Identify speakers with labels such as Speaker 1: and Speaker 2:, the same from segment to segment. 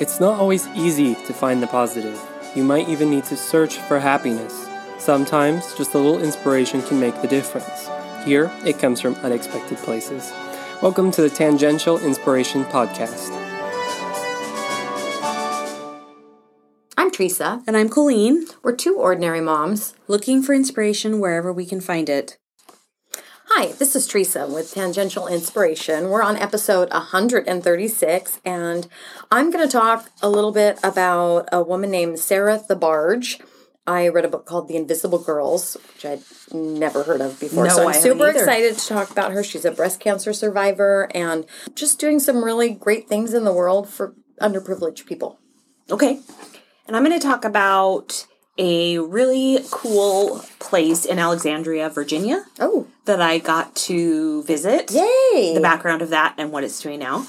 Speaker 1: It's not always easy to find the positive. You might even need to search for happiness. Sometimes, just a little inspiration can make the difference. Here, it comes from unexpected places. Welcome to the Tangential Inspiration Podcast.
Speaker 2: I'm Teresa.
Speaker 3: And I'm Colleen,
Speaker 2: We're two ordinary moms.
Speaker 3: looking for inspiration wherever we can find it.
Speaker 2: Hi, this is Teresa with Tangential Inspiration. We're on episode 136, and I'm going to talk a little bit about a woman named Sarah Thebarge. I read a book called The Invisible Girls, which I'd never heard of before.
Speaker 3: No,
Speaker 2: so I'm super
Speaker 3: either.
Speaker 2: excited to talk about her. She's a breast cancer survivor and just doing some really great things in the world for underprivileged people.
Speaker 3: Okay. And I'm going to talk about a really cool place in Alexandria, Virginia
Speaker 2: Oh,
Speaker 3: that I got to visit.
Speaker 2: yay!
Speaker 3: The background of that and what it's doing now.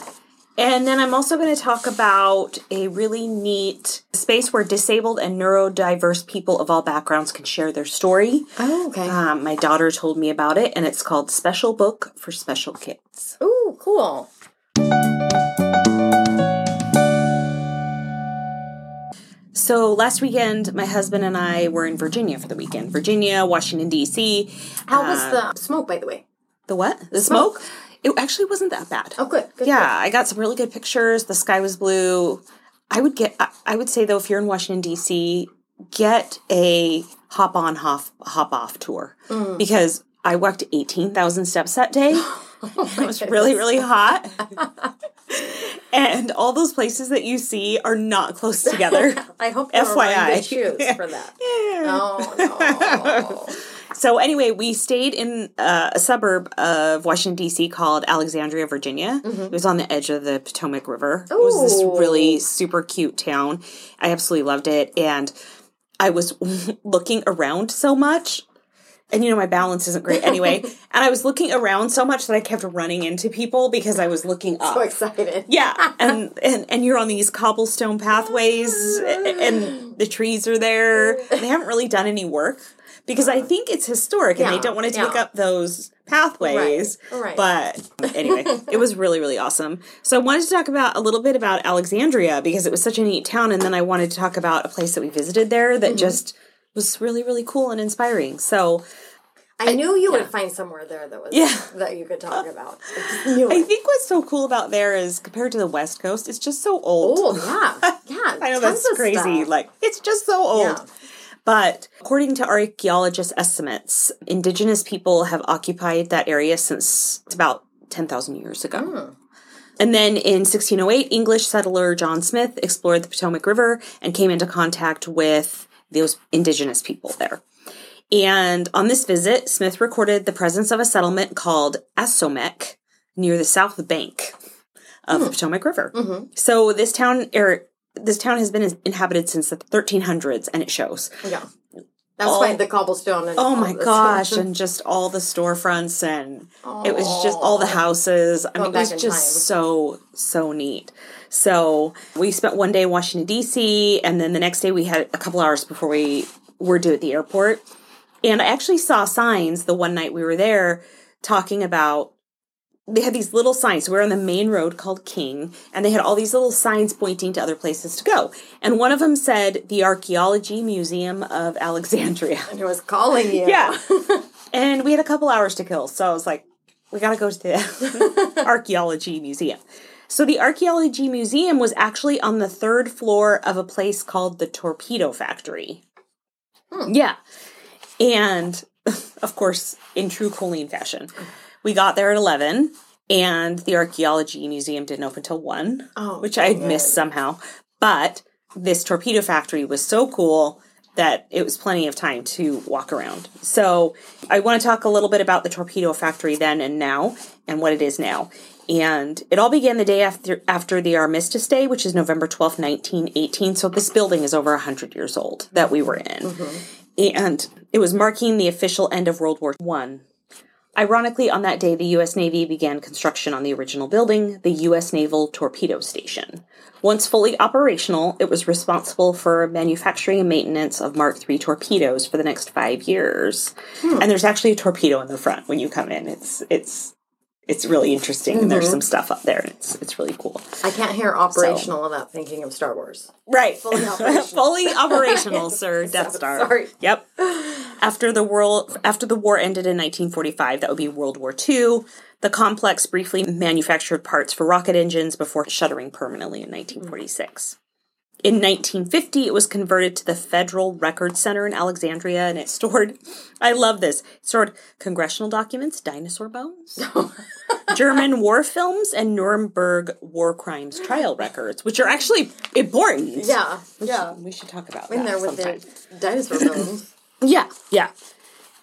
Speaker 3: And then I'm also going to talk about a really neat space where disabled and neurodiverse people of all backgrounds can share their story.
Speaker 2: Oh, okay.
Speaker 3: Um, my daughter told me about it, and it's called Special Book for Special Kids.
Speaker 2: Ooh, cool.
Speaker 3: So last weekend, my husband and I were in Virginia for the weekend. Virginia, Washington D.C.
Speaker 2: How was
Speaker 3: Uh,
Speaker 2: the smoke, by the way?
Speaker 3: The what? The
Speaker 2: smoke?
Speaker 3: smoke? It actually wasn't that bad.
Speaker 2: Oh, good. good
Speaker 3: yeah, I got some really good pictures. The sky was blue. I would get. I- I would say though, if you're in Washington D.C., get a hop on, hop hop off tour
Speaker 2: Mm.
Speaker 3: because I walked eighteen thousand steps that day.
Speaker 2: Oh
Speaker 3: it was really really hot. and all those places that you see are not close together.
Speaker 2: I hope you're
Speaker 3: FYI.
Speaker 2: shoes for that. Yeah. Oh no.
Speaker 3: So anyway, we stayed in uh, a suburb of Washington D.C. called Alexandria, Virginia. It was on the edge of the Potomac River. It was this really super cute town. I absolutely loved it, and I was looking around so much. And you know my balance isn't great anyway. and I was looking around so much that I kept running into people because I was looking up.
Speaker 2: so excited.
Speaker 3: Yeah, and, and and you're on these cobblestone pathways, and the trees are there. They haven't really done any work because I think it's historic, and
Speaker 2: Yeah,
Speaker 3: they don't want to take
Speaker 2: yeah.
Speaker 3: up those pathways.
Speaker 2: Right, right.
Speaker 3: But anyway, it was really really awesome. So I wanted to talk about a little bit about Alexandria because it was such a neat town, and then I wanted to talk about a place that we visited there
Speaker 2: Mm-hmm.
Speaker 3: that just was really really cool and inspiring. So
Speaker 2: I knew you would find somewhere there that was
Speaker 3: Yeah.
Speaker 2: that you could talk about. I
Speaker 3: I think what's so cool about there is compared to the West Coast, it's just so old.
Speaker 2: Oh yeah, yeah.
Speaker 3: I know that's crazy.
Speaker 2: stuff.
Speaker 3: Like it's just so old.
Speaker 2: Yeah.
Speaker 3: But according to archaeologist estimates, indigenous people have occupied that area since it's about 10,000 years ago.
Speaker 2: Hmm.
Speaker 3: And then in 1608, English settler John Smith explored the Potomac River and came into contact with those indigenous people there. And on this visit, Smith recorded the presence of a settlement called Assaomeck near the south bank of
Speaker 2: Hmm.
Speaker 3: the Potomac River.
Speaker 2: Mm-hmm.
Speaker 3: So this town, er, this town has been inhabited since the 1300s, and it shows.
Speaker 2: yeah. That's
Speaker 3: All-
Speaker 2: why the cobblestone. And
Speaker 3: Oh my gosh! And just all the storefronts, and it was just all the houses. I
Speaker 2: Going
Speaker 3: mean, it was just
Speaker 2: time.
Speaker 3: so so neat. So we spent one day in Washington D.C., and then the next day we had a couple hours before we were due at the airport. And I actually saw signs the one night we were there talking about they had these little signs. So we were on the main road called King, and they had all these little signs pointing to other places to go. And one of them said the Archaeology Museum of Alexandria.
Speaker 2: And it was calling you.
Speaker 3: Yeah. and we had a couple hours to kill. So I was like, we got to go to the Archaeology Museum. So the Archaeology Museum was actually on the third floor of a place called the Torpedo Factory. Hmm. Yeah. And of course, in true Colleen fashion, we got there at 11 and the Archaeology Museum didn't open till 1,
Speaker 2: Oh,
Speaker 3: which I had missed somehow. But this torpedo factory was so cool that it was plenty of time to walk around. So I want to talk a little bit about the torpedo factory then and now and what it is now. And it all began the day after after the Armistice Day, which is November twelfth, 1918. So this building is over 100 years old that we were in. Mm-hmm. And it was marking the official end of World War One. Ironically, on that day, the U.S. Navy began construction on the original building, the U.S. Naval Torpedo Station. Once fully operational, it was responsible for manufacturing and maintenance of Mark III torpedoes for the next five years. Hmm. And there's actually a torpedo in the front when you come in. It's it's it's really interesting and there's mm-hmm. some stuff up there and it's it's really cool.
Speaker 2: I can't hear operational without thinking of Star Wars.
Speaker 3: Right.
Speaker 2: Fully operational.
Speaker 3: Fully operational, sir. Death Star.
Speaker 2: sorry.
Speaker 3: Yep. After the world after the war ended in 1945, that would be World War II. The complex briefly manufactured parts for rocket engines before shuttering permanently in 1946. In 1950, it was converted to the Federal Record Center in Alexandria, and it stored, I love this, it stored congressional documents, dinosaur bones, oh. German war films, and Nuremberg war crimes trial records, which are actually important.
Speaker 2: Yeah, yeah.
Speaker 3: We should talk about
Speaker 2: In there with
Speaker 3: sometime.
Speaker 2: the dinosaur bones.
Speaker 3: Yeah, yeah.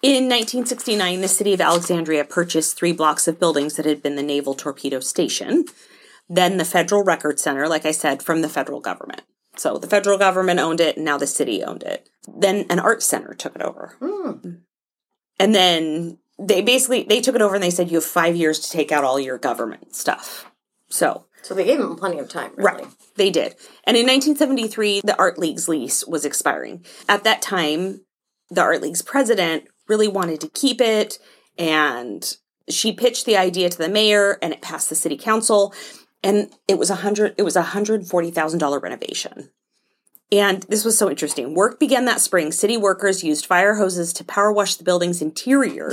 Speaker 3: In 1969, the city of Alexandria purchased three blocks of buildings that had been the Naval Torpedo Station. Then the Federal Record Center, like I said, from the federal government. So the federal government owned it, and now the city owned it. Then an art center took it over. Hmm. And then they basically they took it over and they said you have five years to take out all your government stuff. So
Speaker 2: So they gave them plenty of time, really.
Speaker 3: Right. They did. And in 1973, the Art League's lease was expiring. At that time, the Art League's president really wanted to keep it, and she pitched the idea to the mayor, and it passed the city council, and it was a hundred. It was a hundred forty thousand dollar renovation. And this was so interesting. Work began that spring. City workers used fire hoses to power wash the building's interior,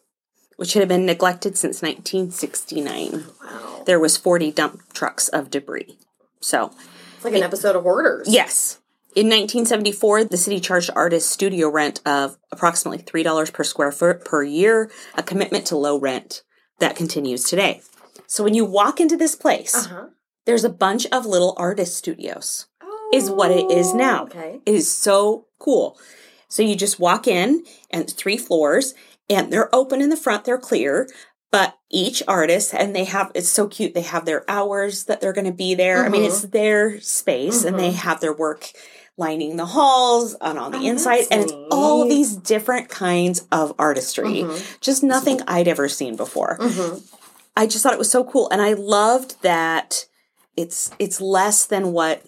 Speaker 3: which had been neglected since 1969
Speaker 2: Wow.
Speaker 3: there was 40 dump trucks of debris. So,
Speaker 2: It's like an episode of Hoarders.
Speaker 3: yes. In 1974, the city charged artists studio rent of approximately $3 per square foot per year, a commitment to low rent that continues today. So when you walk into this place,
Speaker 2: Uh-huh.
Speaker 3: there's a bunch of little artist studios. Is what it is oh, now.
Speaker 2: Oh, Okay.
Speaker 3: It is so cool. So you just walk in and three floors and they're open in the front, they're clear, but each artist and they have it's so cute. They have their hours that they're going to be there. I mean, it's mm-hmm. their space and they mm-hmm. have their work lining the halls and on the oh,
Speaker 2: inside
Speaker 3: and it's all these different kinds of artistry. Mm-hmm. Just nothing I'd ever seen before. I just thought it was so cool and I loved that it's it's less than what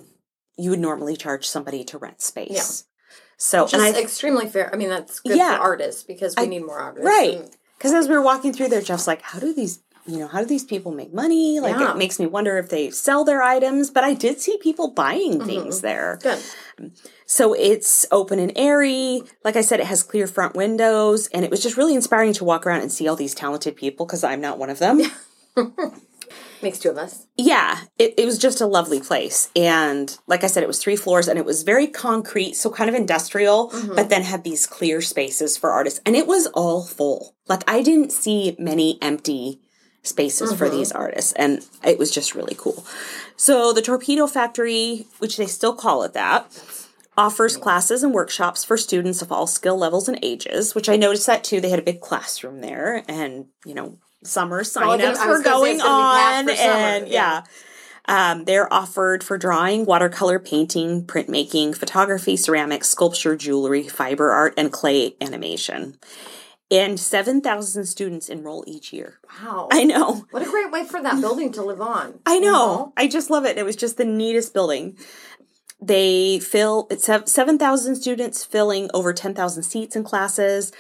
Speaker 3: you would normally charge somebody to rent space.
Speaker 2: Yeah.
Speaker 3: So
Speaker 2: Which
Speaker 3: and I
Speaker 2: extremely fair. I mean, that's good
Speaker 3: Yeah.
Speaker 2: for artists because we need more artists.
Speaker 3: right because as we were walking through there, Jeff's like, "How do these you know how do these people make money?" Like
Speaker 2: Yeah.
Speaker 3: it makes me wonder if they sell their items. But I did see people buying
Speaker 2: Mm-hmm.
Speaker 3: things there.
Speaker 2: Good.
Speaker 3: So it's open and airy. Like I said, it has clear front windows, and it was just really inspiring to walk around and see all these talented people because I'm not one of them.
Speaker 2: Makes two of us.
Speaker 3: yeah, it, it was just a lovely place. And like I said, it was three floors and it was very concrete, so kind of industrial, but then had these clear spaces for artists. And it was all full. Like I didn't see many empty spaces for these artists. And it was just really cool. So the Torpedo Factory, which they still call it that, offers classes and workshops for students of all skill levels and ages, which I noticed that too. They had a big classroom there and, you know, summer
Speaker 2: I
Speaker 3: signups were going
Speaker 2: it's gonna be packed
Speaker 3: on and yeah. Um, they're offered for drawing, watercolor painting, printmaking, photography, ceramics, sculpture, jewelry, fiber art, and clay animation. And 7,000 students enroll each year.
Speaker 2: Wow.
Speaker 3: I know.
Speaker 2: what a great way for that building to live on.
Speaker 3: I
Speaker 2: you
Speaker 3: know. I just love it. It was just the neatest building. They fill it's sev- 7,000 students filling over 10,000 seats in classes.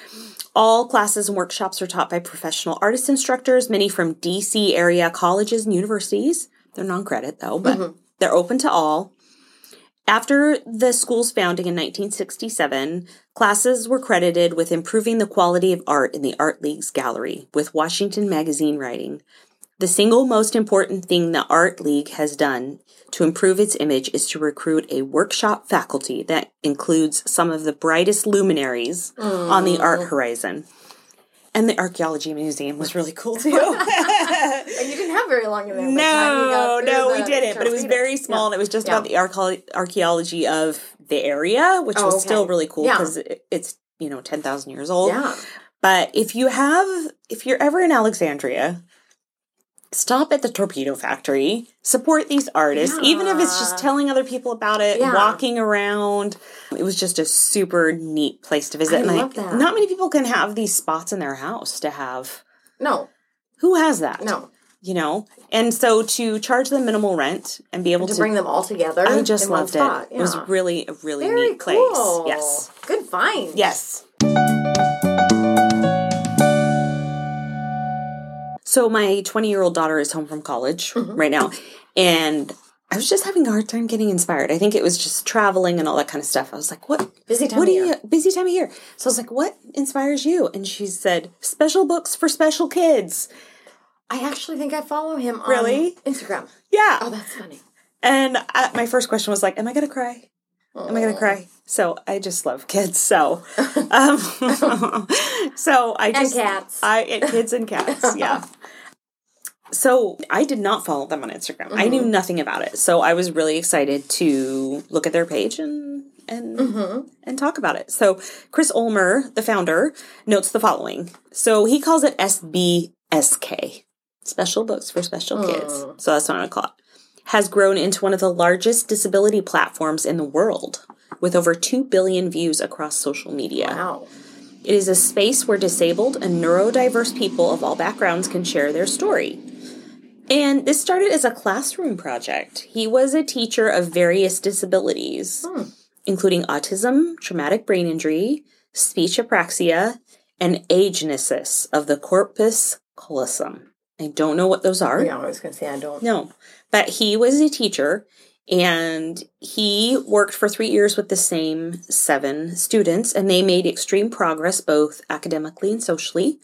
Speaker 3: All classes and workshops are taught by professional artist instructors, many from DC area colleges and universities. They're non credit though, but mm-hmm. they're open to all. After the school's founding in 1967, classes were credited with improving the quality of art in the Art League's gallery, with Washington Magazine writing the single most important thing the Art League has done to improve its image is to recruit a workshop faculty that includes some of the brightest luminaries on the art horizon. And the Archaeology Museum was really cool too.
Speaker 2: And you didn't have very long in there. by the time you
Speaker 3: no, no, we didn't. But it was very small and it was just
Speaker 2: Yeah.
Speaker 3: about the archaeology of the area, which
Speaker 2: Oh,
Speaker 3: was
Speaker 2: okay.
Speaker 3: still really cool because it, it's, you know, 10,000 years old.
Speaker 2: Yeah.
Speaker 3: But if you have, if you're ever in Alexandria, stop at the torpedo factory, support these artists, even if it's just telling other people about it,
Speaker 2: Yeah.
Speaker 3: walking around. It was just a super neat place to visit.
Speaker 2: I
Speaker 3: and
Speaker 2: love that.
Speaker 3: not many people can have these spots in their house to have.
Speaker 2: No,
Speaker 3: Who has that?
Speaker 2: no.
Speaker 3: You know? And so to charge them minimal rent and be able
Speaker 2: To
Speaker 3: to,
Speaker 2: bring them all together.
Speaker 3: I just loved it.
Speaker 2: spot.
Speaker 3: It was really a really
Speaker 2: very
Speaker 3: neat place.
Speaker 2: cool.
Speaker 3: Yes.
Speaker 2: Good find.
Speaker 3: So my 20 year old daughter is home from college mm-hmm. right now, and I was just having a hard time getting inspired. I think it was just traveling and all that kind of stuff. I was like, "What
Speaker 2: Busy time
Speaker 3: What
Speaker 2: of
Speaker 3: do you
Speaker 2: year.
Speaker 3: busy time of year?" So I was like, "What inspires you?" And she said, "Special books for special kids."
Speaker 2: I actually think I follow him on
Speaker 3: Really?
Speaker 2: Instagram.
Speaker 3: Yeah,
Speaker 2: Oh, that's funny.
Speaker 3: and I, my first question was like, "Am I gonna cry? Am I gonna cry?" So I just love kids. So, um, so I just and
Speaker 2: cats.
Speaker 3: I and kids and cats. Yeah. So I did not follow them on Instagram. I knew nothing about it. So I was really excited to look at their page and and and talk about it. So Chris Ulmer, the founder, notes the following. So he calls it SBSK, Special Books for Special Kids. So that's what I'm gonna call it. Has grown into one of the largest disability platforms in the world, with over two billion views across social media.
Speaker 2: Wow.
Speaker 3: It is a space where disabled and neurodiverse people of all backgrounds can share their story. And this started as a classroom project. He was a teacher of various disabilities, hmm. including autism, traumatic brain injury, speech apraxia, and agenesis of the corpus callosum. I don't know what those are.
Speaker 2: Yeah, I was going to say I don't.
Speaker 3: No, but he was a teacher and he worked for three years with the same seven students, and they made extreme progress both academically and socially.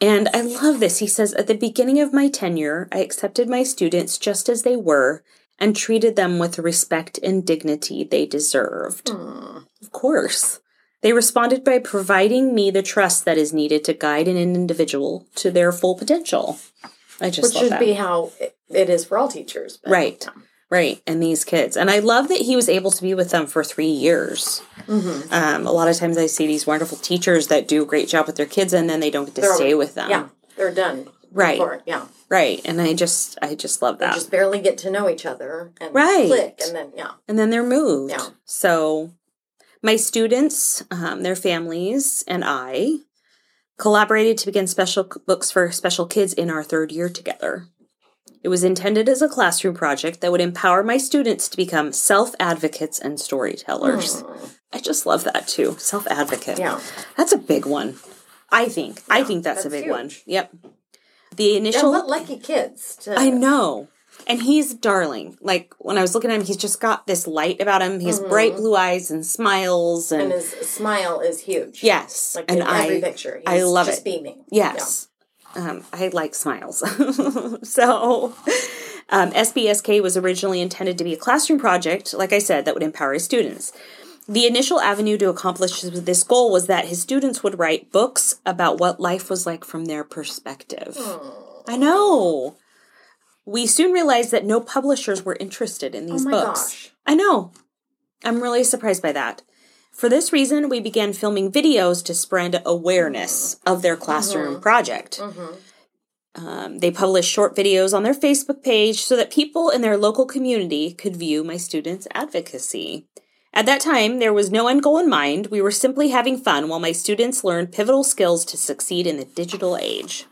Speaker 3: And I love this. He says, At the beginning of my tenure, I accepted my students just as they were and treated them with the respect and dignity they deserved. Hmm. Of course. They responded by providing me the trust that is needed to guide an individual to their full potential. I just
Speaker 2: Which should
Speaker 3: that.
Speaker 2: be how it- is for all teachers.
Speaker 3: Right. Right. And these kids. And I love that he was able to be with them for three years.
Speaker 2: Mm-hmm.
Speaker 3: Um, a lot of times I see these wonderful teachers that do a great job with their kids and then they don't get to
Speaker 2: They're-
Speaker 3: stay with them.
Speaker 2: Yeah, they're done.
Speaker 3: Right.
Speaker 2: before- yeah.
Speaker 3: Right. And I just I just love that.
Speaker 2: Just barely get to know each other and
Speaker 3: Right.
Speaker 2: click, and then yeah.
Speaker 3: and then they're moved.
Speaker 2: Yeah.
Speaker 3: So my students, um, their families, and I collaborated to begin special books for special kids in our third year together. It was intended as a classroom project that would empower my students to become self advocates and storytellers. I just love that too. Self advocate.
Speaker 2: Yeah.
Speaker 3: That's a big one. I think. I think that's, a
Speaker 2: that's
Speaker 3: big one. Yep. The initial
Speaker 2: what lucky kids to
Speaker 3: I know. And he's darling. Like when I was looking at him, he's just got this light about him. He has bright blue eyes and smiles and,
Speaker 2: and his smile is huge.
Speaker 3: yes.
Speaker 2: Like
Speaker 3: and
Speaker 2: in
Speaker 3: I
Speaker 2: every picture.
Speaker 3: I love
Speaker 2: just
Speaker 3: it.
Speaker 2: beaming.
Speaker 3: Yes. Um, I like smiles. so um, SBSK was originally intended to be a classroom project, like I said, that would empower his students. The initial avenue to accomplish this goal was that his students would write books about what life was like from their perspective. I know. We soon realized that no publishers were interested in these
Speaker 2: Oh my
Speaker 3: books.
Speaker 2: gosh.
Speaker 3: I know. I'm really surprised by that. For this reason, we began filming videos to spread awareness of their classroom project. Um, they published short videos on their Facebook page so that people in their local community could view my students' advocacy. At that time, there was no end goal in mind. We were simply having fun while my students learned pivotal skills to succeed in the digital age.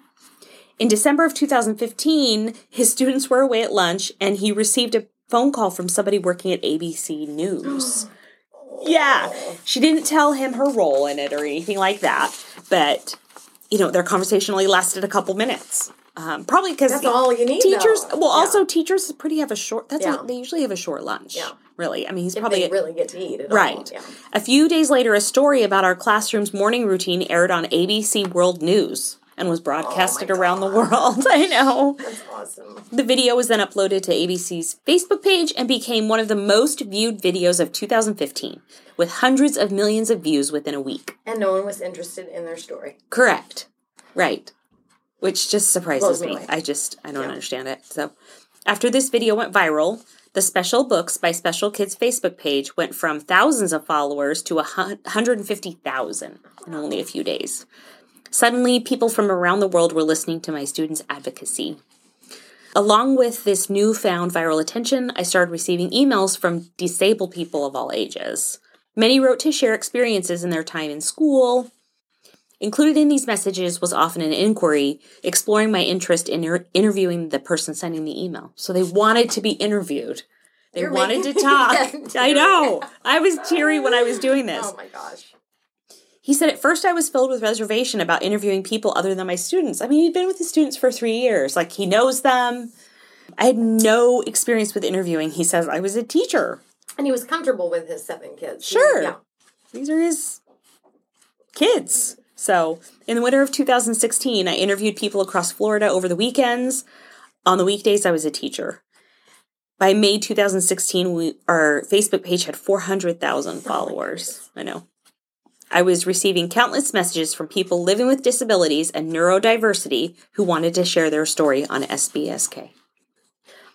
Speaker 3: In December of 2015, his students were away at lunch and he received a phone call from somebody working at ABC News. yeah, she didn't tell him her role in it or anything like that, but you know, their conversation only lasted a couple minutes. Um, probably because
Speaker 2: That's all you need,
Speaker 3: Teachers,
Speaker 2: though.
Speaker 3: well,
Speaker 2: Yeah.
Speaker 3: also teachers pretty have a short. That's
Speaker 2: Yeah.
Speaker 3: a, they usually have a short lunch.
Speaker 2: Yeah.
Speaker 3: really. I mean, he's
Speaker 2: If
Speaker 3: probably
Speaker 2: really get to eat
Speaker 3: Right.
Speaker 2: Yeah.
Speaker 3: A few days later, a story about our classroom's morning routine aired on ABC World News and was broadcasted
Speaker 2: Oh
Speaker 3: around the world. I know.
Speaker 2: That's awesome.
Speaker 3: The video was then uploaded to ABC's Facebook page and became one of the most viewed videos of 2015, with hundreds of millions of views within a week.
Speaker 2: And no one was interested in their story.
Speaker 3: Correct. Right. Which just surprises
Speaker 2: me
Speaker 3: me.
Speaker 2: away.
Speaker 3: I just, I don't
Speaker 2: Yeah.
Speaker 3: understand it. So, after this video went viral, the Special Books by Special Kids Facebook page went from thousands of followers to 150,000 in only a few days. Suddenly, people from around the world were listening to my students' advocacy. Along with this newfound viral attention, I started receiving emails from disabled people of all ages. Many wrote to share experiences in their time in school, Included in these messages was often an inquiry exploring my interest in inter- interviewing the person sending the email. So they wanted to be interviewed. They
Speaker 2: You're
Speaker 3: wanted to talk.
Speaker 2: Yeah,
Speaker 3: I know. I was teary when I was doing this.
Speaker 2: Oh my gosh.
Speaker 3: He said, At first, I was filled with reservation about interviewing people other than my students. I mean, he'd been with his students for three years. Like, he knows them. I had no experience with interviewing. He says, I was a teacher.
Speaker 2: And he was comfortable with his seven kids.
Speaker 3: Sure.
Speaker 2: Yeah.
Speaker 3: These are his kids. So, in the winter of 2016, I interviewed people across Florida over the weekends. On the weekdays, I was a teacher. By May 2016, we, our Facebook page had 400,000 followers. I know. I was receiving countless messages from people living with disabilities and neurodiversity who wanted to share their story on SBSK.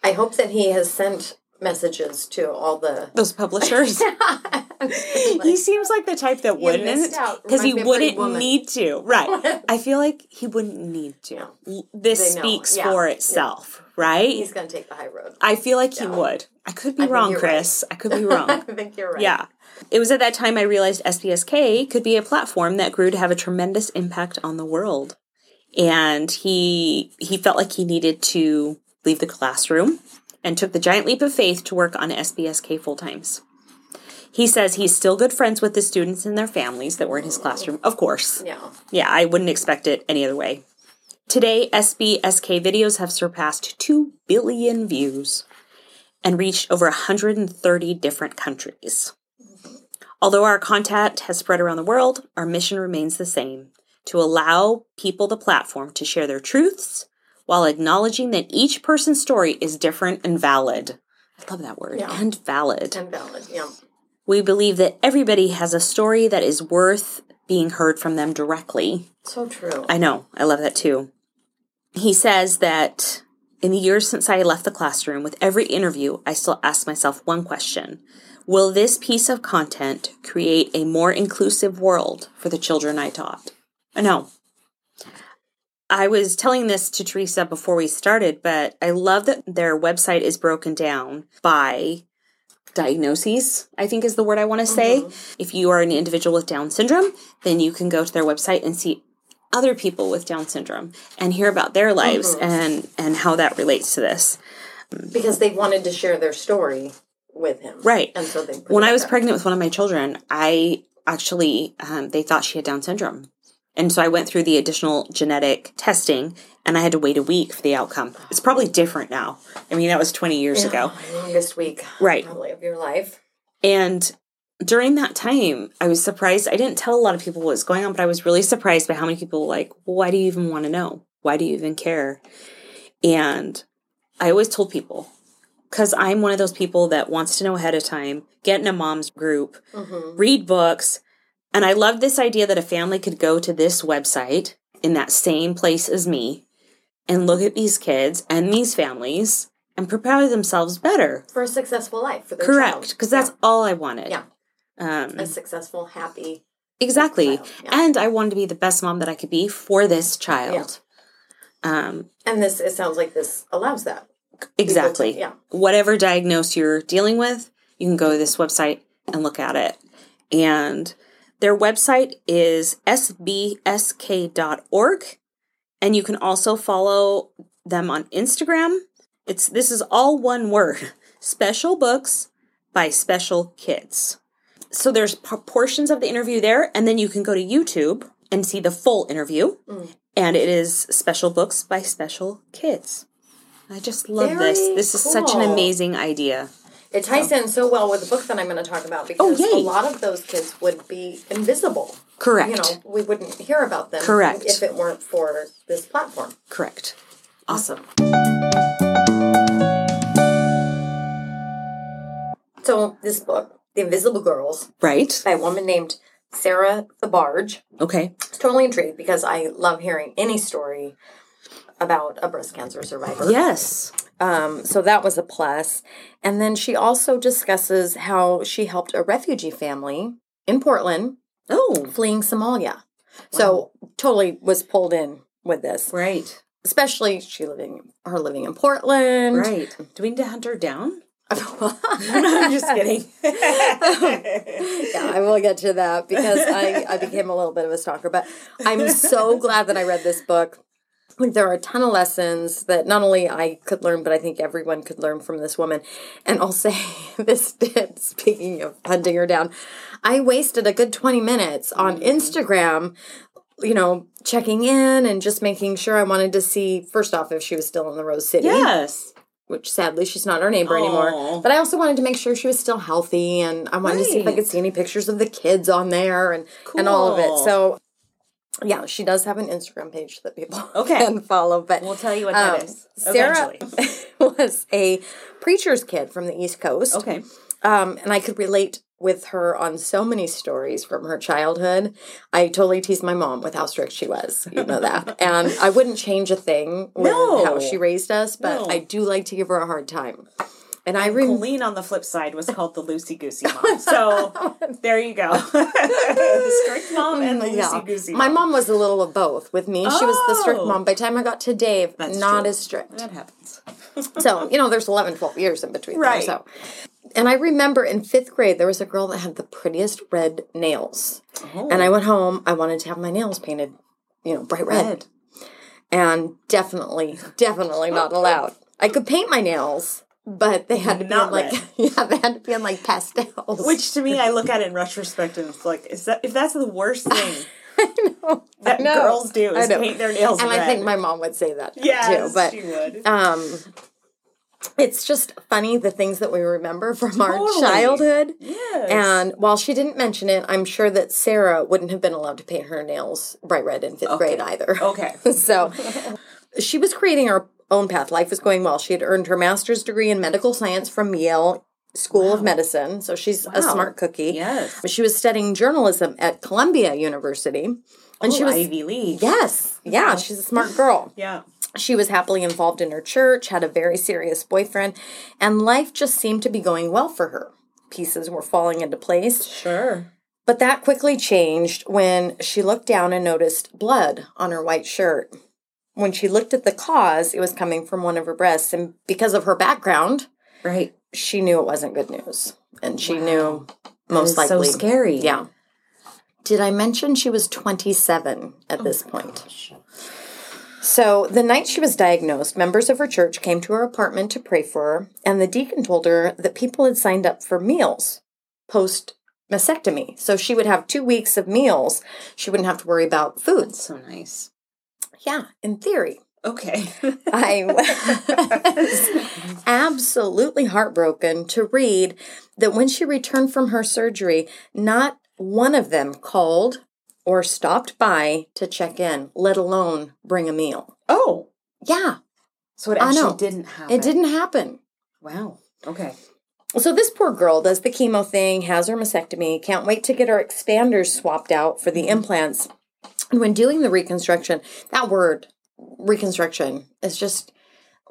Speaker 2: I hope that he has sent messages to all the.
Speaker 3: Those publishers. he seems like the type that wouldn't because he
Speaker 2: Reminds me of Pretty
Speaker 3: wouldn't need to right i feel like he wouldn't need to this speaks
Speaker 2: Yeah.
Speaker 3: for
Speaker 2: Yeah.
Speaker 3: Right
Speaker 2: He's going to take the high road.
Speaker 3: i feel like he would i could be
Speaker 2: I
Speaker 3: wrong chris i could be wrong.
Speaker 2: I think you're right.
Speaker 3: yeah it was at that time i realized sbsk could be a platform that grew to have a tremendous impact on the world and he he felt like he needed to leave the classroom and took the giant leap of faith to work on sbsk full times he says he's still good friends with the students and their families that were in his classroom of course
Speaker 2: Yeah.
Speaker 3: yeah, I wouldn't expect it any other way. Today, SBSK videos have surpassed 2 billion views and reached over 130 different countries. Although our content has spread around the world, our mission remains the same to allow people the platform to share their truths while acknowledging that each person's story is different and valid. I love that word,
Speaker 2: Yeah.
Speaker 3: and valid.
Speaker 2: And valid. Yeah.
Speaker 3: We believe that everybody has a story that is worth being heard from them directly.
Speaker 2: So true.
Speaker 3: I know. I love that too. He says that in the years since I left the classroom, with every interview, I still ask myself one question Will this piece of content create a more inclusive world for the children I taught? Uh, no. I was telling this to Teresa before we started, but I love that their website is broken down by diagnoses, I think is the word I want to say. Mm-hmm. If you are an individual with Down syndrome, then you can go to their website and see other people with Down syndrome and hear about their lives and and how that relates to this.
Speaker 2: because they wanted to share their story with him.
Speaker 3: Right.
Speaker 2: And so they.
Speaker 3: When I was pregnant with one of my children, I actually um, they thought she had Down syndrome. And so I went through the additional genetic testing and I had to wait a week for the outcome. It's probably different now. I mean, that was 20 years ago.
Speaker 2: Longest week.
Speaker 3: Right.
Speaker 2: Probably of your life.
Speaker 3: And during that time, I was surprised. I didn't tell a lot of people what was going on, but I was really surprised by how many people were like, well, why do you even want to know? Why do you even care? And I always told people, because I'm one of those people that wants to know ahead of time, get in a mom's group, mm-hmm. read books. And I love this idea that a family could go to this website in that same place as me and look at these kids and these families and prepare themselves better.
Speaker 2: For a successful life. For their
Speaker 3: Correct. Because that's all I wanted.
Speaker 2: Yeah.
Speaker 3: Um,
Speaker 2: A successful, happy.
Speaker 3: exactly.
Speaker 2: child, yeah.
Speaker 3: And I wanted to be the best mom that I could be for this child. Um,
Speaker 2: And this, it sounds like this allows that.
Speaker 3: exactly.
Speaker 2: yeah.
Speaker 3: Whatever diagnose you're dealing with, you can go to this website and look at it. And their website is sbsk.org. And you can also follow them on Instagram. It's this is all one word. Special books by special kids. So there's portions of the interview there, and then you can go to YouTube and see the full interview. Mm. And it is special books by special kids. I just love this.
Speaker 2: Very
Speaker 3: This is such an amazing idea.
Speaker 2: It ties in so well with the book that I'm going to talk about oh, because
Speaker 3: Oh,
Speaker 2: a lot of those kids would be invisible.
Speaker 3: Correct.
Speaker 2: You know, we wouldn't hear about them
Speaker 3: Correct.
Speaker 2: if it weren't for this platform.
Speaker 3: Correct. Awesome. Mm.
Speaker 2: So this book, The Invisible Girls,
Speaker 3: Right.
Speaker 2: by a woman named Sarah Thebarge.
Speaker 3: Okay.
Speaker 2: I was totally intrigued because I love hearing any story about a breast cancer survivor.
Speaker 3: Yes.
Speaker 2: Um, so that was a plus. And then she also discusses how she helped a refugee family in Portland
Speaker 3: Oh,
Speaker 2: fleeing Somalia. So totally was pulled in with this,
Speaker 3: right.
Speaker 2: especially she living her living in Portland.
Speaker 3: Right. Do we need to hunt her down? I'm just kidding.
Speaker 2: Yeah, I will get to that because I, I became a little bit of a stalker, but I'm so glad that I read this book like there are a ton of lessons that not only I could learn, but I think everyone could learn from this woman. And I'll say this did, speaking of hunting her down, I wasted a good 20 minutes on mm-hmm. Instagram, you know, checking in and just making sure I wanted to see, first off, if she was still in the Rose City.
Speaker 3: Yes.
Speaker 2: Which sadly she's not our neighbor anymore. But I also wanted to make sure she was still healthy and I wanted to see if I could see any pictures of the kids on there and, and all of it. So yeah, she does have an Instagram page that people
Speaker 3: Okay.
Speaker 2: can follow. But
Speaker 3: We'll tell you what that
Speaker 2: um,
Speaker 3: is
Speaker 2: Sarah was a preacher's kid from the East Coast.
Speaker 3: Okay.
Speaker 2: Um, and I could relate with her on so many stories from her childhood. I totally teased my mom with how strict she was. You know that. and I wouldn't change a thing with
Speaker 3: No.
Speaker 2: how she raised us, but
Speaker 3: No.
Speaker 2: I do like to give her a hard time. And I remember.
Speaker 3: Colleen on the flip side was called the Loosey Goosey mom. So there you go. the strict mom and the Loosey Goosey
Speaker 2: My mom was a little of both. With me, she was the strict
Speaker 3: Oh.
Speaker 2: mom. By the time I got to Dave,
Speaker 3: That's
Speaker 2: not
Speaker 3: true.
Speaker 2: as strict.
Speaker 3: That happens.
Speaker 2: So, you know, there's 11, 12 years in between
Speaker 3: Right.
Speaker 2: there. So, and I remember in fifth grade, there was a girl that had the prettiest red nails. And I oh. went home, I wanted to have my nails painted, you know, bright red.
Speaker 3: Red.
Speaker 2: And definitely, definitely not allowed. I could paint my nails, but they had to be
Speaker 3: Not
Speaker 2: in like, yeah, they had to be in like pastels.
Speaker 3: Which to me, I look at it in retrospect and it's like, is that if that's the worst thing that
Speaker 2: know.
Speaker 3: girls do is paint their nails
Speaker 2: and
Speaker 3: red.
Speaker 2: I think my mom would say that
Speaker 3: yes,
Speaker 2: too. But
Speaker 3: she would.
Speaker 2: um it's just funny the things that we remember from our childhood.
Speaker 3: yes.
Speaker 2: And while she didn't mention it, I'm sure that Sarah wouldn't have been allowed to paint her nails bright red in fifth grade either.
Speaker 3: okay.
Speaker 2: so she was creating her own path. Life was going well. She had earned her master's degree in medical science from Yale School of Medicine. So she's a smart cookie.
Speaker 3: Yes.
Speaker 2: She was studying journalism at Columbia University. And she
Speaker 3: Oh,
Speaker 2: was
Speaker 3: Ivy League.
Speaker 2: Yes. Yeah, she's a smart girl.
Speaker 3: Yeah.
Speaker 2: She was happily involved in her church, had a very serious boyfriend, and life just seemed to be going well for her. Pieces were falling into place.
Speaker 3: Sure.
Speaker 2: But that quickly changed when she looked down and noticed blood on her white shirt. When she looked at the cause, it was coming from one of her breasts. And because of her background,
Speaker 3: Right.
Speaker 2: she knew it wasn't good news. And she
Speaker 3: Wow.
Speaker 2: knew most likely.
Speaker 3: so scary.
Speaker 2: Yeah. Did I mention she was 27 at this point? So, the night she was diagnosed, members of her church came to her apartment to pray for her, and the deacon told her that people had signed up for meals post mastectomy. So, she would have two weeks of meals. She wouldn't have to worry about foods.
Speaker 3: So nice.
Speaker 2: Yeah, in theory.
Speaker 3: Okay.
Speaker 2: I was absolutely heartbroken to read that when she returned from her surgery, not one of them called or stopped by to check in, let alone bring a meal.
Speaker 3: oh.
Speaker 2: Yeah,
Speaker 3: So it actually didn't happen.
Speaker 2: it didn't happen.
Speaker 3: Wow. Okay.
Speaker 2: So this poor girl does the chemo thing, has her mastectomy, can't wait to get her expanders swapped out for the mm-hmm. implants. And when doing the reconstruction, that word reconstruction is just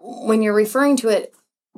Speaker 2: when you're referring to it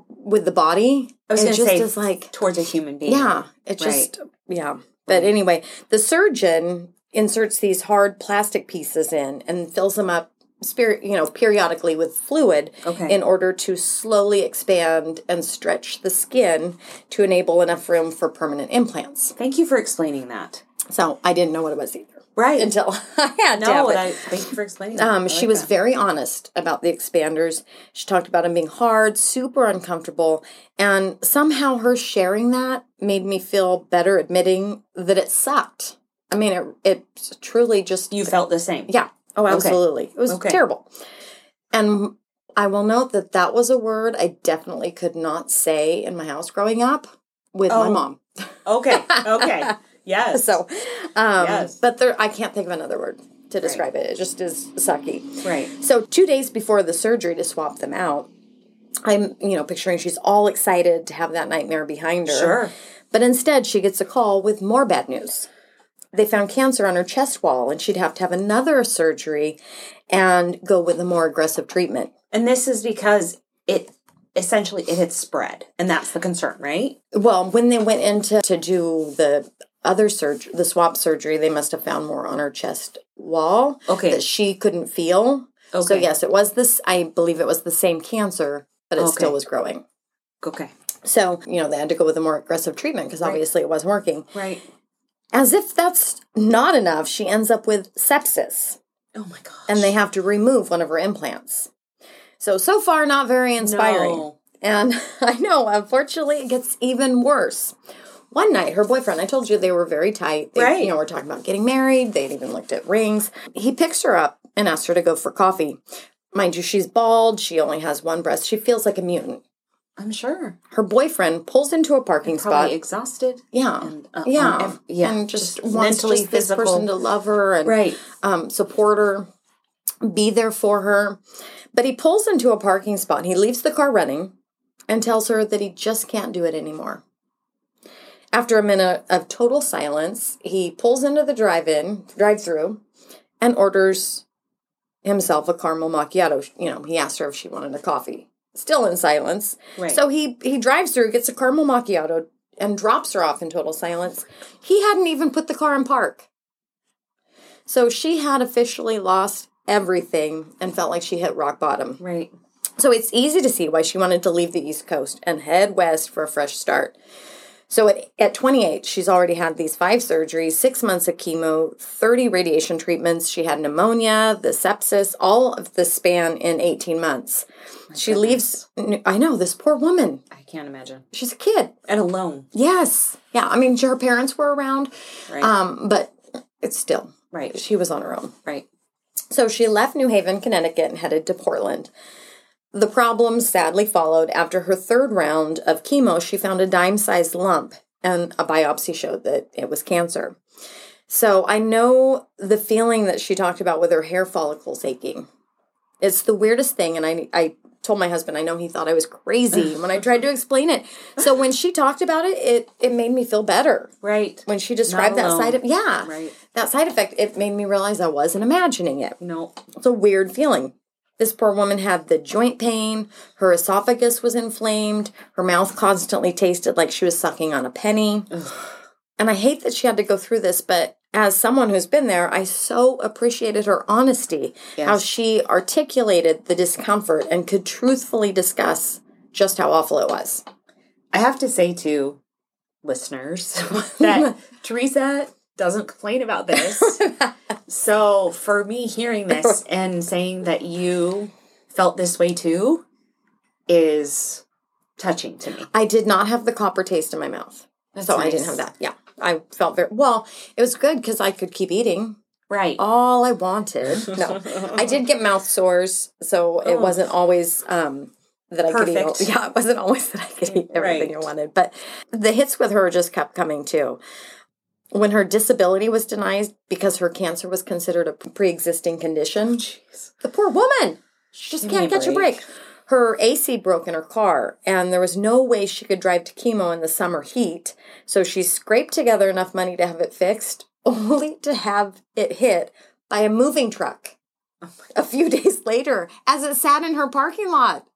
Speaker 2: with the body,
Speaker 3: I was
Speaker 2: it just
Speaker 3: say
Speaker 2: is like
Speaker 3: towards a human being.
Speaker 2: yeah, it just yeah. But anyway, the surgeon inserts these hard plastic pieces in and fills them up spirit you know periodically with fluid
Speaker 3: Okay.
Speaker 2: in order to slowly expand and stretch the skin to enable enough room for permanent implants
Speaker 3: Thank you for explaining that.
Speaker 2: so i didn't know what it was either
Speaker 3: Right.
Speaker 2: until i had to have
Speaker 3: no,
Speaker 2: it.
Speaker 3: that, thank you for explaining that. I
Speaker 2: Um, she
Speaker 3: like
Speaker 2: was
Speaker 3: that.
Speaker 2: very honest about the expanders. She talked about them being hard, super uncomfortable, and somehow her sharing that made me feel better admitting that it sucked. I mean, it it truly just
Speaker 3: You felt the same.
Speaker 2: yeah. Oh, absolutely. It was
Speaker 3: Okay.
Speaker 2: terrible. And I will note that that was a word I definitely could not say in my house growing up with my
Speaker 3: Oh.
Speaker 2: mom.
Speaker 3: Okay. Okay. Yes.
Speaker 2: So, um,
Speaker 3: Yes.
Speaker 2: but there, I can't think of another word to describe it. It just is sucky.
Speaker 3: Right.
Speaker 2: So two days before the surgery to swap them out, I'm you know picturing she's all excited to have that nightmare behind her.
Speaker 3: Sure.
Speaker 2: But instead, she gets a call with more bad news. They found cancer on her chest wall, and she'd have to have another surgery and go with a more aggressive treatment.
Speaker 3: And this is because it essentially it had spread, and that's the concern, right?
Speaker 2: Well, when they went into to do the other surgery, the swap surgery, they must have found more on her chest wall
Speaker 3: Okay.
Speaker 2: that she couldn't feel. So yes, it was this. I believe it was the same cancer, but it
Speaker 3: Okay.
Speaker 2: still was growing.
Speaker 3: Okay.
Speaker 2: So, you know, they had to go with a more aggressive treatment because obviously it wasn't working.
Speaker 3: Right.
Speaker 2: As if that's not enough, she ends up with sepsis.
Speaker 3: Oh my gosh.
Speaker 2: and they have to remove one of her implants. So, so far, not very inspiring.
Speaker 3: No.
Speaker 2: And I know, unfortunately, it gets even worse. One night, her boyfriend, I told you they were very tight. They,
Speaker 3: Right.
Speaker 2: You know, we're talking about getting married. They'd even looked at rings. He picks her up and asks her to go for coffee. Mind you, she's bald. She only has one breast. She feels like a mutant.
Speaker 3: I'm sure.
Speaker 2: Her boyfriend pulls into a parking
Speaker 3: Probably
Speaker 2: spot.
Speaker 3: exhausted.
Speaker 2: Yeah.
Speaker 3: and, uh,
Speaker 2: yeah.
Speaker 3: yeah,
Speaker 2: And just,
Speaker 3: just
Speaker 2: wants
Speaker 3: mentally,
Speaker 2: just this
Speaker 3: physical.
Speaker 2: person to love her and
Speaker 3: Right.
Speaker 2: um, support her, be there for her. But he pulls into a parking spot. He leaves the car running and tells her that he just can't do it anymore. After a minute of total silence, he pulls into the drive-in, drive-through, and orders himself a caramel macchiato. You know, he asked her if she wanted a coffee. Still in silence.
Speaker 3: Right.
Speaker 2: So he he drives through, gets a caramel macchiato, and drops her off in total silence. He hadn't even put the car in park. So she had officially lost everything and felt like she hit rock bottom.
Speaker 3: Right.
Speaker 2: So it's easy to see why she wanted to leave the East Coast and head west for a fresh start. So at, at 28, she's already had these five surgeries, six months of chemo, 30 radiation treatments. She had pneumonia, the sepsis, all of the span in 18 months. she leaves, I know, this poor woman.
Speaker 3: I can't imagine.
Speaker 2: She's a kid.
Speaker 3: And alone.
Speaker 2: Yes. Yeah. I mean, her parents were around,
Speaker 3: Right.
Speaker 2: um, but it's still,
Speaker 3: right.
Speaker 2: she was on her own.
Speaker 3: Right.
Speaker 2: So she left New Haven, Connecticut, and headed to Portland. The problems sadly followed. After her third round of chemo, she found a dime sized lump, and a biopsy showed that it was cancer. So I know the feeling that she talked about with her hair follicles aching. It's the weirdest thing, and I, I told my husband, I know he thought I was crazy when I tried to explain it. So when she talked about it, it, it made me feel better.
Speaker 3: Right.
Speaker 2: When she described that side of, yeah,
Speaker 3: Right.
Speaker 2: that side effect, it made me realize I wasn't imagining it.
Speaker 3: No.
Speaker 2: It's a weird feeling. This poor woman had the joint pain, her esophagus was inflamed, her mouth constantly tasted like she was sucking on a penny. And I hate that she had to go through this, but as someone who's been there, I so appreciated her honesty, how she articulated the discomfort and could truthfully discuss just how awful it was.
Speaker 3: I have to say to listeners that Teresa doesn't complain about this. so for me hearing this and saying that you felt this way too is touching to me.
Speaker 2: I did not have the copper taste in my mouth. so I didn't have that. Yeah. I felt very well. It was good because I could keep eating.
Speaker 3: Right.
Speaker 2: all I wanted. No, I did get mouth sores, so it wasn't always um, that I could eat. Yeah, it wasn't always that I could eat everything
Speaker 3: Right.
Speaker 2: I wanted. But the hits with her just kept coming too. When her disability was denied because her cancer was considered a pre-existing condition, the poor woman she just
Speaker 3: Give
Speaker 2: can't catch a
Speaker 3: break.
Speaker 2: Her AC broke in her car, and there was no way she could drive to chemo in the summer heat. So she scraped together enough money to have it fixed, only to have it hit by a moving truck
Speaker 3: Oh
Speaker 2: a few days later as it sat in her parking lot.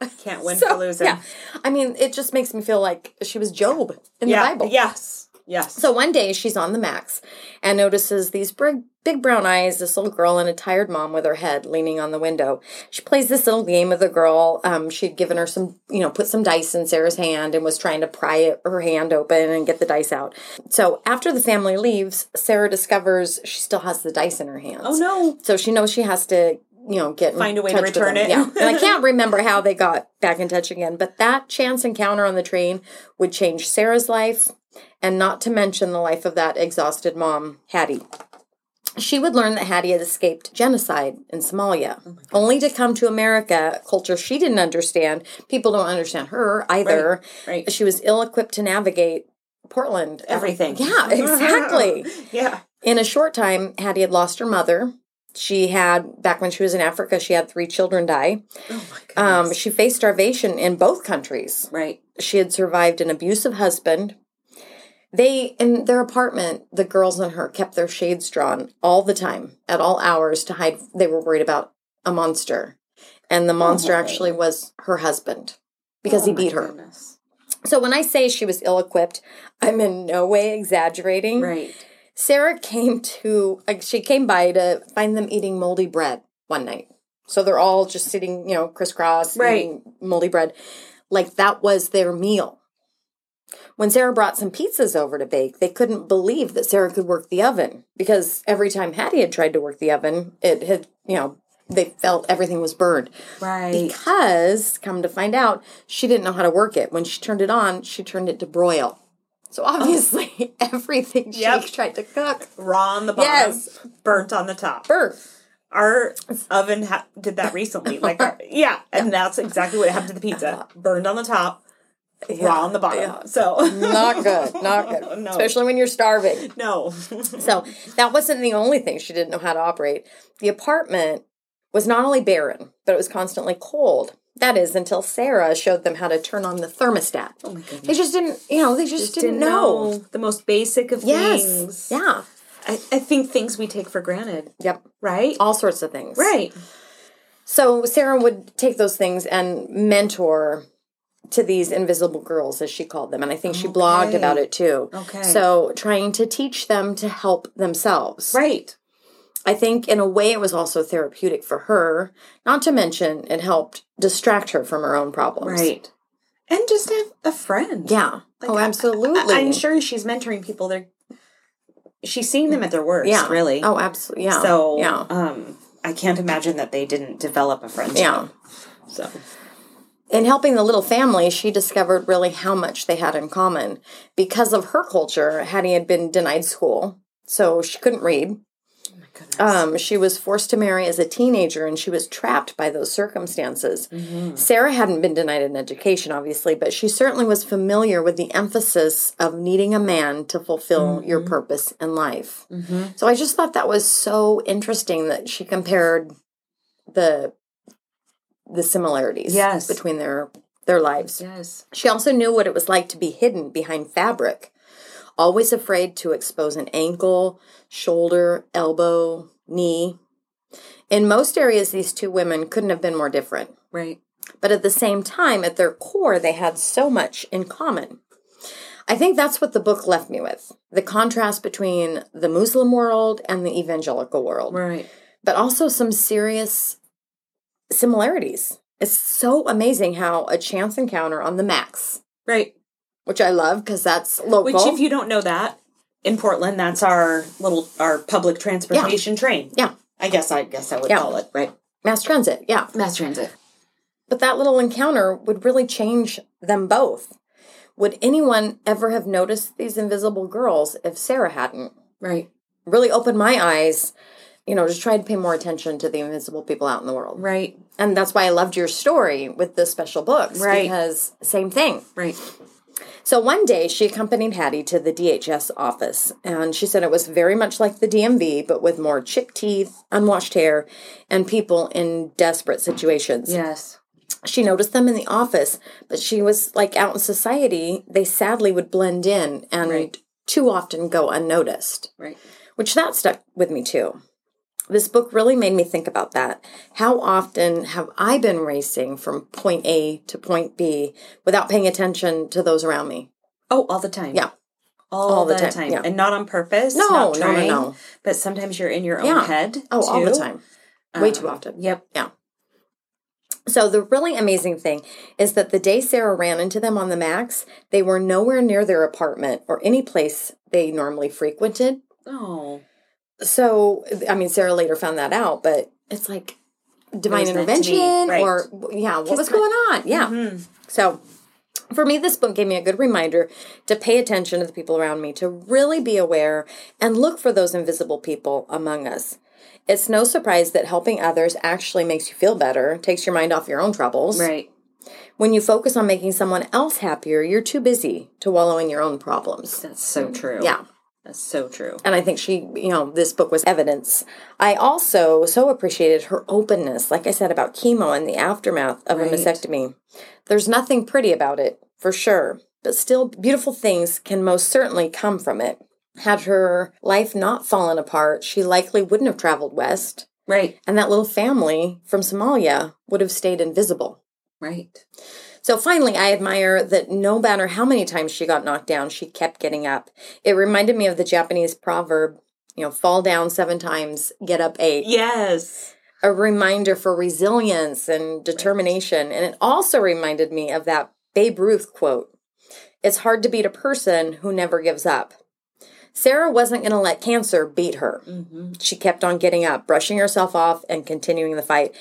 Speaker 3: I can't win
Speaker 2: So,
Speaker 3: for losing.
Speaker 2: Yeah. I mean, it just makes me feel like she was Job in
Speaker 3: Yeah.
Speaker 2: the Bible.
Speaker 3: Yes. Yes.
Speaker 2: So one day she's on the max and notices these big, big brown eyes, this little girl and a tired mom with her head leaning on the window. She plays this little game with the girl. Um, she'd given her some, you know, put some dice in Sarah's hand and was trying to pry it, her hand open and get the dice out. So after the family leaves, Sarah discovers she still has the dice in her hands.
Speaker 3: oh no.
Speaker 2: So she knows she has to, you know, get
Speaker 3: Find a way to return it.
Speaker 2: Yeah, and I can't remember how they got back in touch again, but that chance encounter on the train would change Sarah's life, and not to mention the life of that exhausted mom, Hattie. She would learn that Hattie had escaped genocide in Somalia, only to come to America, a culture she didn't understand. People don't understand her either.
Speaker 3: Right. right.
Speaker 2: She was ill equipped to navigate Portland.
Speaker 3: Everything.
Speaker 2: Yeah, exactly.
Speaker 3: Yeah.
Speaker 2: In a short time, Hattie had lost her mother. She had, back when she was in Africa, she had three children die.
Speaker 3: Oh my goodness.
Speaker 2: Um, she faced starvation in both countries.
Speaker 3: right.
Speaker 2: She had survived an abusive husband. They, in their apartment, the girls and her kept their shades drawn all the time, at all hours, to hide. They were worried about a monster. And the monster
Speaker 3: Oh.
Speaker 2: actually was her husband because he
Speaker 3: Oh my
Speaker 2: beat her.
Speaker 3: goodness.
Speaker 2: So when I say she was ill equipped, I'm in no way exaggerating.
Speaker 3: Right.
Speaker 2: Sarah came to, like, she came by to find them eating moldy bread one night. So they're all just sitting, you know, crisscross,
Speaker 3: Right.
Speaker 2: eating moldy bread. Like that was their meal. When Sarah brought some pizzas over to bake, they couldn't believe that Sarah could work the oven because every time Hattie had tried to work the oven, it had, you know, they felt everything was burned.
Speaker 3: Right.
Speaker 2: Because, come to find out, she didn't know how to work it. When she turned it on, she turned it to broil. So oh. obviously, everything she
Speaker 3: Yep.
Speaker 2: tried to cook
Speaker 3: Raw on the bottom,
Speaker 2: Yes.
Speaker 3: burnt on the top.
Speaker 2: burnt.
Speaker 3: Our oven ha- did that recently. Like, our, yeah, and that's exactly what happened to the pizza. Burned on the top, raw on the bottom.
Speaker 2: yeah.
Speaker 3: So
Speaker 2: Not good. Not good.
Speaker 3: No.
Speaker 2: Especially when you're starving.
Speaker 3: no.
Speaker 2: So that wasn't the only thing she didn't know how to operate. The apartment was not only barren, but it was constantly cold. That is until Sarah showed them how to turn on the thermostat.
Speaker 3: oh my goodness.
Speaker 2: They just didn't, you know, they just, didn't, know.
Speaker 3: the most basic of
Speaker 2: Yes.
Speaker 3: things.
Speaker 2: Yeah.
Speaker 3: I, I think things we take for granted,
Speaker 2: Yep.
Speaker 3: right?
Speaker 2: All sorts of things.
Speaker 3: right.
Speaker 2: So Sarah would take those things and mentor to these invisible girls, as she called them. And I think she blogged about it too.
Speaker 3: Okay.
Speaker 2: So trying to teach them to help themselves.
Speaker 3: Right.
Speaker 2: I think in a way it was also therapeutic for her, not to mention it helped distract her from her own problems.
Speaker 3: Right. And just have a friend.
Speaker 2: Yeah.
Speaker 3: Like,
Speaker 2: oh, absolutely.
Speaker 3: I, am sure she's mentoring people. They're she's seeing them at their worst.
Speaker 2: Yeah.
Speaker 3: Really.
Speaker 2: Oh, absolutely. Yeah.
Speaker 3: So
Speaker 2: yeah.
Speaker 3: um, I can't imagine that they didn't develop a friendship.
Speaker 2: Yeah.
Speaker 3: So
Speaker 2: In helping the little family, she discovered really how much they had in common. Because of her culture, Hattie had been denied school, so she couldn't read.
Speaker 3: oh.
Speaker 2: Um, she was forced to marry as a teenager and she was trapped by those circumstances.
Speaker 3: Mm-hmm.
Speaker 2: Sarah hadn't been denied an education, obviously, but she certainly was familiar with the emphasis of needing a man to fulfill
Speaker 3: Mm-hmm.
Speaker 2: your purpose in life. So I just thought that was so interesting that she compared the the similarities
Speaker 3: Yes.
Speaker 2: between their their lives.
Speaker 3: yes.
Speaker 2: She also knew what it was like to be hidden behind fabric, always afraid to expose an ankle, shoulder, elbow, knee. In most areas, these two women couldn't have been more different.
Speaker 3: Right.
Speaker 2: But at the same time, at their core, they had so much in common. I think that's what the book left me with the contrast between the Muslim world and the evangelical world,
Speaker 3: Right.
Speaker 2: but also some serious similarities. It's so amazing how a chance encounter on the Max
Speaker 3: Right.
Speaker 2: which I love because that's local.
Speaker 3: Which, if you don't know that, in Portland, that's our little our public transportation train.
Speaker 2: yeah,
Speaker 3: I guess I guess I would
Speaker 2: Yeah.
Speaker 3: call it right.
Speaker 2: mass transit. Yeah,
Speaker 3: Mass transit.
Speaker 2: but that little encounter would really change them both. Would anyone ever have noticed these invisible girls if Sarah hadn't?
Speaker 3: Right.
Speaker 2: Really opened my eyes, you know, just try to pay more attention to the invisible people out in the world.
Speaker 3: Right.
Speaker 2: And that's why I loved your story with the special books.
Speaker 3: Right.
Speaker 2: Because same thing.
Speaker 3: Right.
Speaker 2: So one day she accompanied Hattie to the DHS office, and she said it was very much like the DMV, but with more chipped teeth, unwashed hair, and people in desperate situations.
Speaker 3: Yes.
Speaker 2: She noticed them in the office, but she was like out in society, they sadly would blend in and
Speaker 3: Right.
Speaker 2: too often go unnoticed,
Speaker 3: Right.
Speaker 2: which that stuck with me too. This book really made me think about that. How often have I been racing from point A to point B without paying attention to those around me?
Speaker 3: Oh, all the time.
Speaker 2: Yeah.
Speaker 3: All,
Speaker 2: All the
Speaker 3: the,
Speaker 2: time,
Speaker 3: time.
Speaker 2: yeah.
Speaker 3: And not on purpose.
Speaker 2: No,
Speaker 3: not
Speaker 2: no, no, no.
Speaker 3: But sometimes you're in your own
Speaker 2: Yeah.
Speaker 3: head.
Speaker 2: Oh, all the time. Way
Speaker 3: Um,
Speaker 2: too often.
Speaker 3: Yep.
Speaker 2: Yeah. So the really amazing thing is that the day Sarah ran into them on the Max, they were nowhere near their apartment or any place they normally frequented.
Speaker 3: Oh.
Speaker 2: So I mean Sarah later found that out, but it's like divine
Speaker 3: was meant to be,
Speaker 2: intervention
Speaker 3: right.
Speaker 2: or yeah, what was going on? Yeah.
Speaker 3: Mhm.
Speaker 2: So for me, this book gave me a good reminder to pay attention to the people around me, to really be aware and look for those invisible people among us. It's no surprise that helping others actually makes you feel better, takes your mind off your own troubles.
Speaker 3: Right.
Speaker 2: When you focus on making someone else happier, you're too busy to wallow in your own problems.
Speaker 3: That's so true.
Speaker 2: Yeah.
Speaker 3: That's so true.
Speaker 2: And I think she, you know, this book was evidence. I also so appreciated her openness, like I said, about chemo and the aftermath of
Speaker 3: Right.
Speaker 2: a mastectomy. There's nothing pretty about it, for sure, but still, beautiful things can most certainly come from it. Had her life not fallen apart, she likely wouldn't have traveled west,
Speaker 3: Right.
Speaker 2: and that little family from Somalia would have stayed invisible.
Speaker 3: Right.
Speaker 2: So finally, I admire that no matter how many times she got knocked down, she kept getting up. It reminded me of the Japanese proverb, you know, fall down seven times, get up eight.
Speaker 3: Yes.
Speaker 2: A reminder for resilience and determination. And it also reminded me of that Babe Ruth quote It's hard to beat a person who never gives up. Sarah wasn't going to let cancer beat her. Mm-hmm. She kept on getting up, brushing herself off, and continuing the fight.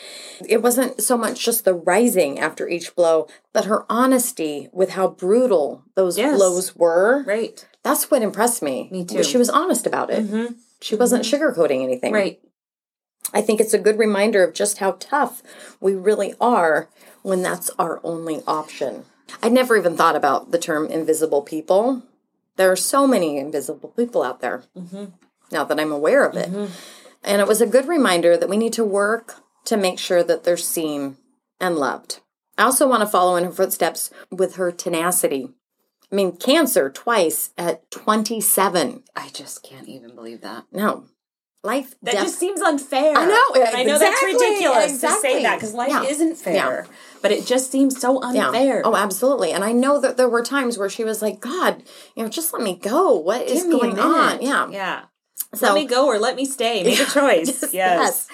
Speaker 2: It wasn't so much just the rising after each blow, but her honesty with how brutal those
Speaker 3: Yes.
Speaker 2: blows were.
Speaker 3: Right.
Speaker 2: That's what impressed me.
Speaker 3: Me too.
Speaker 2: She was honest about it. Mm-hmm. She wasn't mm-hmm. sugarcoating anything.
Speaker 3: Right.
Speaker 2: I think it's a good reminder of just how tough we really are when that's our only option. I never even thought about the term invisible people. There are so many invisible people out there. Mm-hmm. Now that I'm aware of it. Mm-hmm. And it was a good reminder that we need to work to make sure that they're seen and loved. I also want to follow in her footsteps with her tenacity. I mean, cancer twice at 27.
Speaker 3: I just can't even believe that.
Speaker 2: No. Life
Speaker 3: That
Speaker 2: def-
Speaker 3: just seems unfair.
Speaker 2: I know,
Speaker 3: And I know that's
Speaker 2: exactly,
Speaker 3: ridiculous to say that because life
Speaker 2: Yeah.
Speaker 3: isn't fair.
Speaker 2: Yeah.
Speaker 3: But it just seems so
Speaker 2: Yeah.
Speaker 3: unfair.
Speaker 2: Oh, absolutely. And I know that there were times where she was like, God, you know, just let me go. What is
Speaker 3: Give a
Speaker 2: going on? Yeah.
Speaker 3: Yeah.
Speaker 2: So,
Speaker 3: let me go or let me stay. Make a choice. yes.
Speaker 2: yes.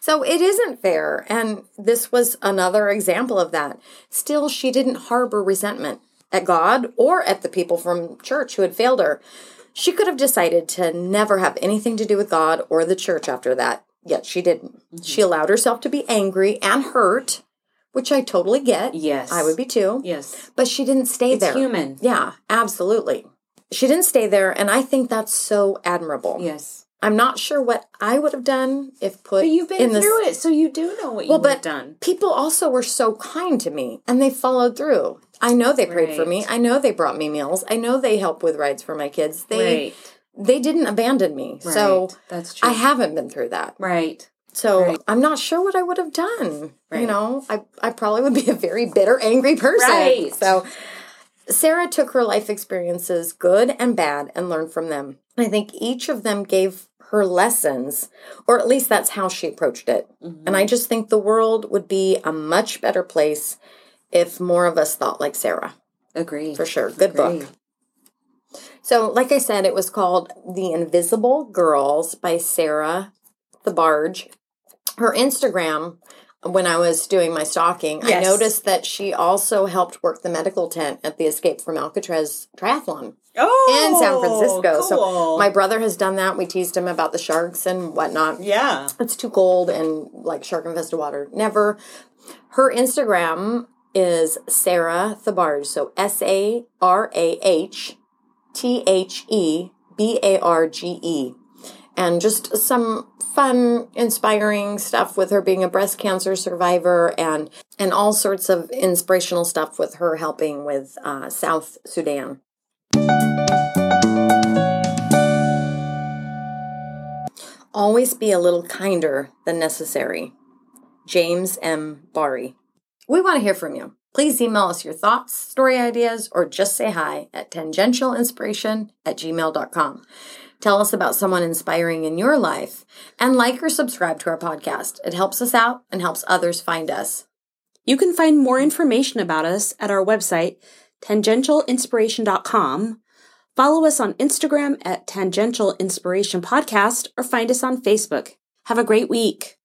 Speaker 2: So it isn't fair. And this was another example of that. Still, she didn't harbor resentment at God or at the people from church who had failed her. She could have decided to never have anything to do with God or the church after that. Yet she didn't.
Speaker 3: Mm-hmm.
Speaker 2: She allowed herself to be angry and hurt, which I totally get.
Speaker 3: Yes.
Speaker 2: I would be too.
Speaker 3: Yes.
Speaker 2: But she didn't stay
Speaker 3: It's
Speaker 2: there.
Speaker 3: human.
Speaker 2: Yeah, absolutely. She didn't stay there, and I think that's so admirable.
Speaker 3: Yes.
Speaker 2: I'm not sure what I would have done if put
Speaker 3: But you've been
Speaker 2: in this.
Speaker 3: through it, so you do know what
Speaker 2: Well,
Speaker 3: you would have
Speaker 2: but
Speaker 3: done.
Speaker 2: people also were so kind to me, and they followed through. I know they prayed for me. I know they brought me meals. I know they helped with rides for my kids. They
Speaker 3: right.
Speaker 2: they didn't abandon me. So
Speaker 3: That's true.
Speaker 2: I haven't been through that.
Speaker 3: Right.
Speaker 2: So
Speaker 3: Right.
Speaker 2: I'm not sure what I would have done. You know, I, I probably would be a very bitter, angry person.
Speaker 3: Right.
Speaker 2: So Sarah took her life experiences, good and bad, and learned from them. I think each of them gave her lessons, or at least that's how she approached it.
Speaker 3: Mm-hmm.
Speaker 2: And I just think the world would be a much better place if more of us thought like Sarah.
Speaker 3: Agree.
Speaker 2: For sure. Good
Speaker 3: Agree.
Speaker 2: book. So, like I said, it was called The Invisible Girls by Sarah Thebarge. Her Instagram, when I was doing my stalking, I noticed that she also helped work the medical tent at the Escape from Alcatraz triathlon
Speaker 3: Oh,
Speaker 2: in San oh, Francisco. So,
Speaker 3: cool.
Speaker 2: my brother has done that. We teased him about the sharks and whatnot
Speaker 3: yeah.
Speaker 2: it's too cold and like shark infested water. Never. Her Instagram is Sarah Thebarge. So S A R A H T H E B A R G E. And just some fun, inspiring stuff with her being a breast cancer survivor and and all sorts of inspirational stuff with her helping with uh, South Sudan. Always be a little kinder than necessary. James M. Barrie. We want to hear from you. Please email us your thoughts, story ideas, or just say hi at tangentialinspiration at gmail.com. Tell us about someone inspiring in your life and like or subscribe to our podcast. It helps us out and helps others find us.
Speaker 3: You can find more information about us at our website, tangentialinspiration.com. Follow us on Instagram at Tangential Inspiration Podcast or find us on Facebook. Have a great week.